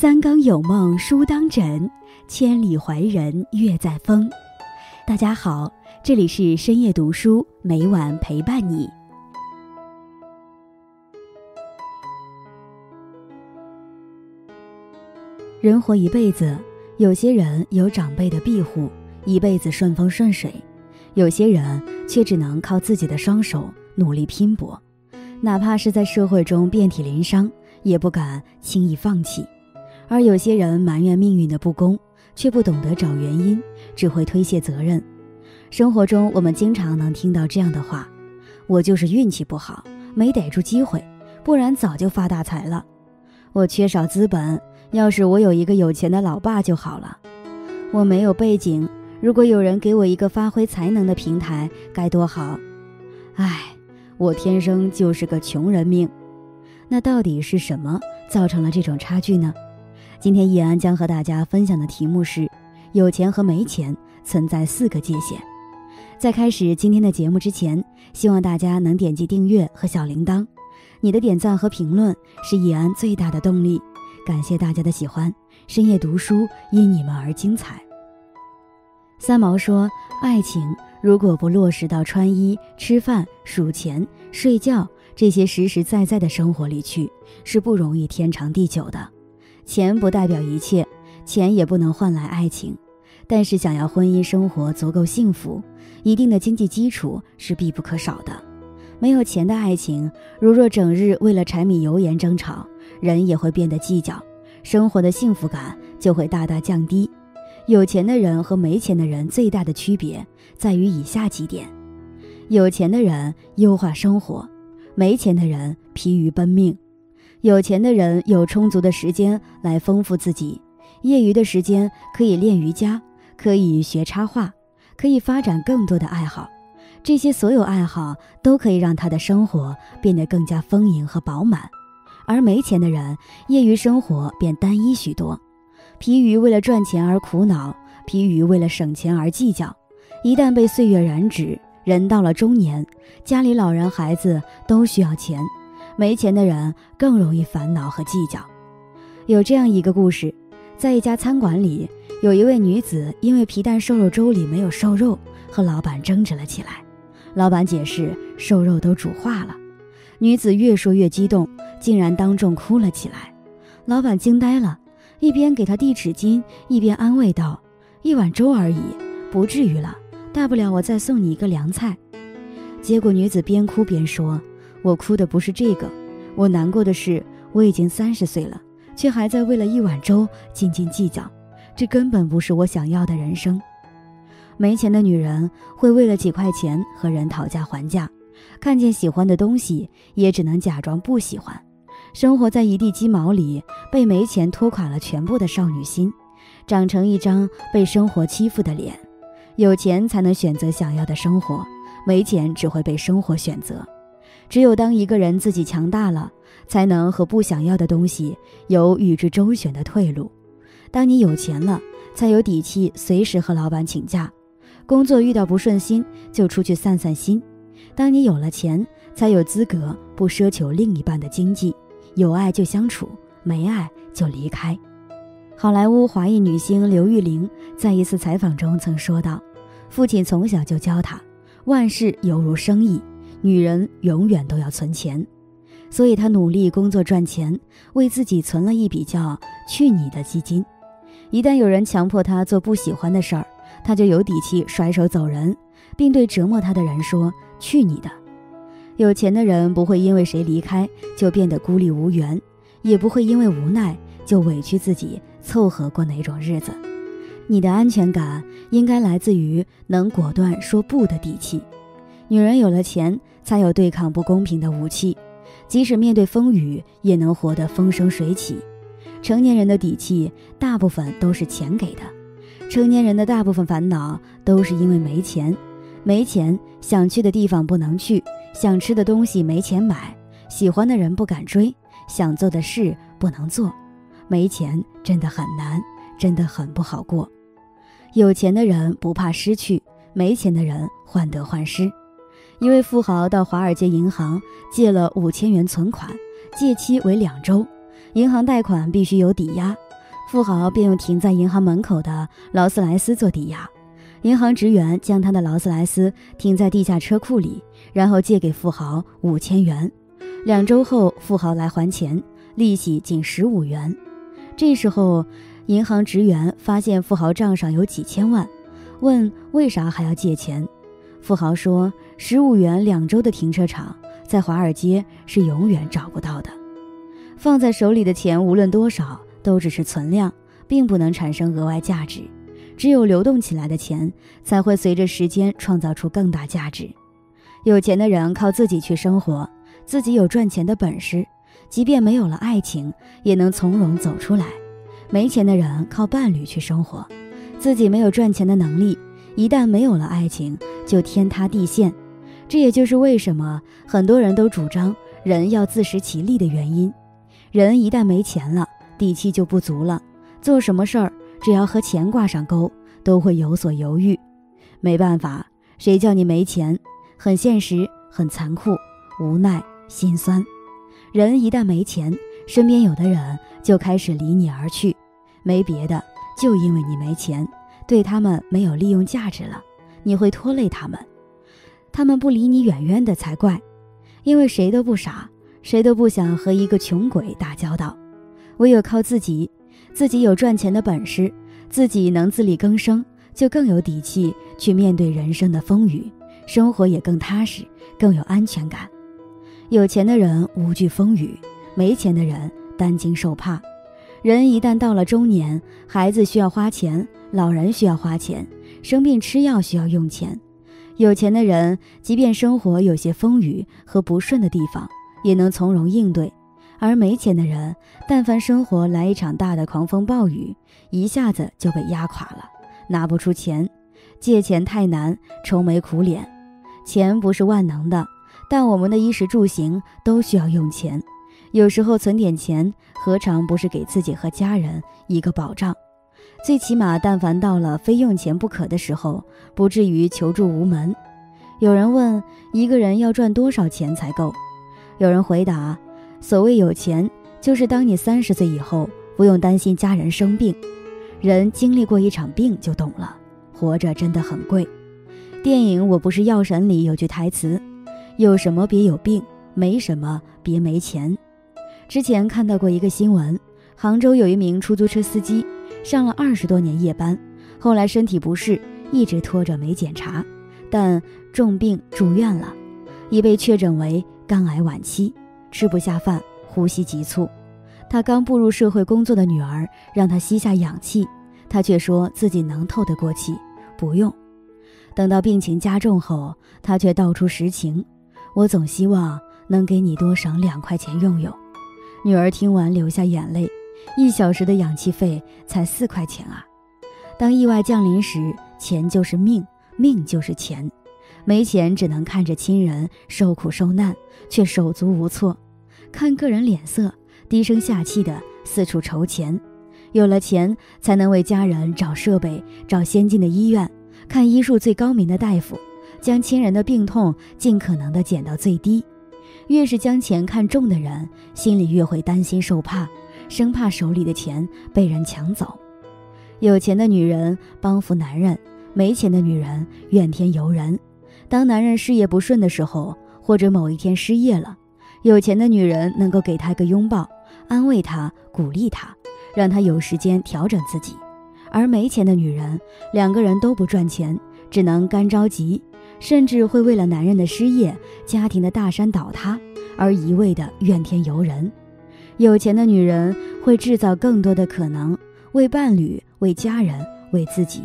三更有梦书当枕，千里怀人月在风。大家好，这里是深夜读书，每晚陪伴你。人活一辈子，有些人有长辈的庇护，一辈子顺风顺水；有些人却只能靠自己的双手努力拼搏，哪怕是在社会中遍体鳞伤，也不敢轻易放弃。而有些人埋怨命运的不公，却不懂得找原因，只会推卸责任。生活中，我们经常能听到这样的话：“我就是运气不好，没逮住机会，不然早就发大财了。”“我缺少资本，要是我有一个有钱的老爸就好了。”“我没有背景，如果有人给我一个发挥才能的平台，该多好。”“唉，我天生就是个穷人命。”那到底是什么造成了这种差距呢？今天易安将和大家分享的题目是：有钱和没钱存在四个界限。在开始今天的节目之前，希望大家能点击订阅和小铃铛，你的点赞和评论是易安最大的动力。感谢大家的喜欢，深夜读书因你们而精彩。三毛说：“爱情如果不落实到穿衣、吃饭、数钱、睡觉这些实实在在的生活里去，是不容易天长地久的。”钱不代表一切，钱也不能换来爱情，但是想要婚姻生活足够幸福，一定的经济基础是必不可少的。没有钱的爱情，如若整日为了柴米油盐争吵，人也会变得计较，生活的幸福感就会大大降低。有钱的人和没钱的人最大的区别在于以下几点：有钱的人优化生活，没钱的人疲于奔命。有钱的人有充足的时间来丰富自己，业余的时间可以练瑜伽，可以学插画，可以发展更多的爱好。这些所有爱好都可以让他的生活变得更加丰盈和饱满。而没钱的人，业余生活便单一许多，疲于为了赚钱而苦恼，疲于为了省钱而计较。一旦被岁月染指，人到了中年，家里老人孩子都需要钱。没钱的人更容易烦恼和计较。有这样一个故事，在一家餐馆里，有一位女子因为皮蛋瘦肉粥里没有瘦肉，和老板争执了起来。老板解释，瘦肉都煮化了。女子越说越激动，竟然当众哭了起来。老板惊呆了，一边给她递纸巾，一边安慰道：“一碗粥而已，不至于了，大不了我再送你一个凉菜。”结果女子边哭边说。我哭的不是这个，我难过的是我已经三十岁了，却还在为了一碗粥斤斤计较，这根本不是我想要的人生。没钱的女人会为了几块钱和人讨价还价，看见喜欢的东西也只能假装不喜欢，生活在一地鸡毛里，被没钱拖垮了全部的少女心，长成一张被生活欺负的脸。有钱才能选择想要的生活，没钱只会被生活选择。只有当一个人自己强大了，才能和不想要的东西有与之周旋的退路。当你有钱了，才有底气随时和老板请假。工作遇到不顺心，就出去散散心。当你有了钱，才有资格不奢求另一半的经济。有爱就相处，没爱就离开。好莱坞华裔女星刘玉玲在一次采访中曾说道：“父亲从小就教她，万事犹如生意。”女人永远都要存钱，所以她努力工作赚钱，为自己存了一笔叫“去你的”基金。一旦有人强迫她做不喜欢的事儿，她就有底气甩手走人，并对折磨她的人说：“去你的！”有钱的人不会因为谁离开就变得孤立无援，也不会因为无奈就委屈自己凑合过哪种日子。你的安全感应该来自于能果断说不的底气。女人有了钱。才有对抗不公平的武器，即使面对风雨，也能活得风生水起。成年人的底气，大部分都是钱给的。成年人的大部分烦恼，都是因为没钱。没钱，想去的地方不能去，想吃的东西没钱买，喜欢的人不敢追，想做的事不能做。没钱真的很难，真的很不好过。有钱的人不怕失去，没钱的人患得患失。一位富豪到华尔街银行借了五千元存款，借期为两周，银行贷款必须有抵押，富豪便用停在银行门口的劳斯莱斯做抵押，银行职员将他的劳斯莱斯停在地下车库里，然后借给富豪五千元。两周后，富豪来还钱，利息仅十五元。这时候，银行职员发现富豪账上有几千万，问为啥还要借钱。富豪说：“十五元两周的停车场，在华尔街是永远找不到的。放在手里的钱，无论多少，都只是存量，并不能产生额外价值。只有流动起来的钱，才会随着时间创造出更大价值。有钱的人靠自己去生活，自己有赚钱的本事，即便没有了爱情，也能从容走出来。没钱的人靠伴侣去生活，自己没有赚钱的能力。”一旦没有了爱情，就天塌地陷。这也就是为什么很多人都主张人要自食其力的原因。人一旦没钱了，底气就不足了，做什么事儿只要和钱挂上钩，都会有所犹豫。没办法，谁叫你没钱？很现实，很残酷，无奈，心酸。人一旦没钱，身边有的人就开始离你而去。没别的，就因为你没钱。对他们没有利用价值了，你会拖累他们，他们不离你远远的才怪，因为谁都不傻，谁都不想和一个穷鬼打交道，唯有靠自己，自己有赚钱的本事，自己能自力更生，就更有底气去面对人生的风雨，生活也更踏实，更有安全感。有钱的人无惧风雨，没钱的人担惊受怕。人一旦到了中年，孩子需要花钱。老人需要花钱，生病吃药需要用钱。有钱的人，即便生活有些风雨和不顺的地方，也能从容应对；而没钱的人，但凡生活来一场大的狂风暴雨，一下子就被压垮了，拿不出钱，借钱太难，愁眉苦脸。钱不是万能的，但我们的衣食住行都需要用钱。有时候存点钱，何尝不是给自己和家人一个保障？最起码，但凡到了非用钱不可的时候，不至于求助无门。有人问：一个人要赚多少钱才够？有人回答：所谓有钱，就是当你三十岁以后，不用担心家人生病。人经历过一场病就懂了，活着真的很贵。电影《我不是药神》里有句台词：有什么别有病，没什么别没钱。之前看到过一个新闻，杭州有一名出租车司机。上了二十多年夜班，后来身体不适，一直拖着没检查，但重病住院了，已被确诊为肝癌晚期，吃不下饭，呼吸急促。他刚步入社会工作的女儿让他吸下氧气，他却说自己能透得过气，不用。等到病情加重后，他却道出实情：“我总希望能给你多省两块钱用用。”女儿听完流下眼泪。一小时的氧气费才四块钱啊！当意外降临时，钱就是命，命就是钱。没钱只能看着亲人受苦受难，却手足无措，看个人脸色，低声下气的四处筹钱。有了钱，才能为家人找设备，找先进的医院，看医术最高明的大夫，将亲人的病痛尽可能的减到最低。越是将钱看重的人，心里越会担心受怕。生怕手里的钱被人抢走，有钱的女人帮扶男人，没钱的女人怨天尤人。当男人事业不顺的时候，或者某一天失业了，有钱的女人能够给他个拥抱，安慰他，鼓励他，让他有时间调整自己；而没钱的女人，两个人都不赚钱，只能干着急，甚至会为了男人的失业、家庭的大山倒塌而一味的怨天尤人。有钱的女人会制造更多的可能，为伴侣、为家人、为自己；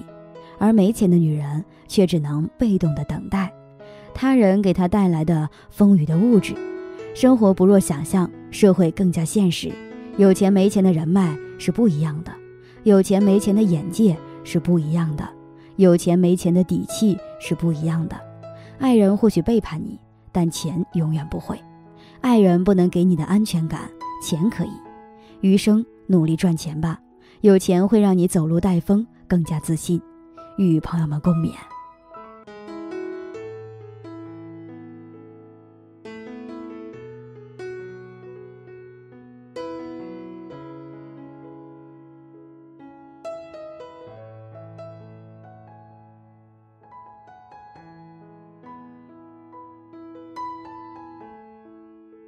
而没钱的女人却只能被动的等待，他人给她带来的丰腴的物质。生活不若想象，社会更加现实。有钱没钱的人脉是不一样的，有钱没钱的眼界是不一样的，有钱没钱的底气是不一样的。爱人或许背叛你，但钱永远不会。爱人不能给你的安全感。钱可以，余生努力赚钱吧。有钱会让你走路带风，更加自信。与朋友们共勉。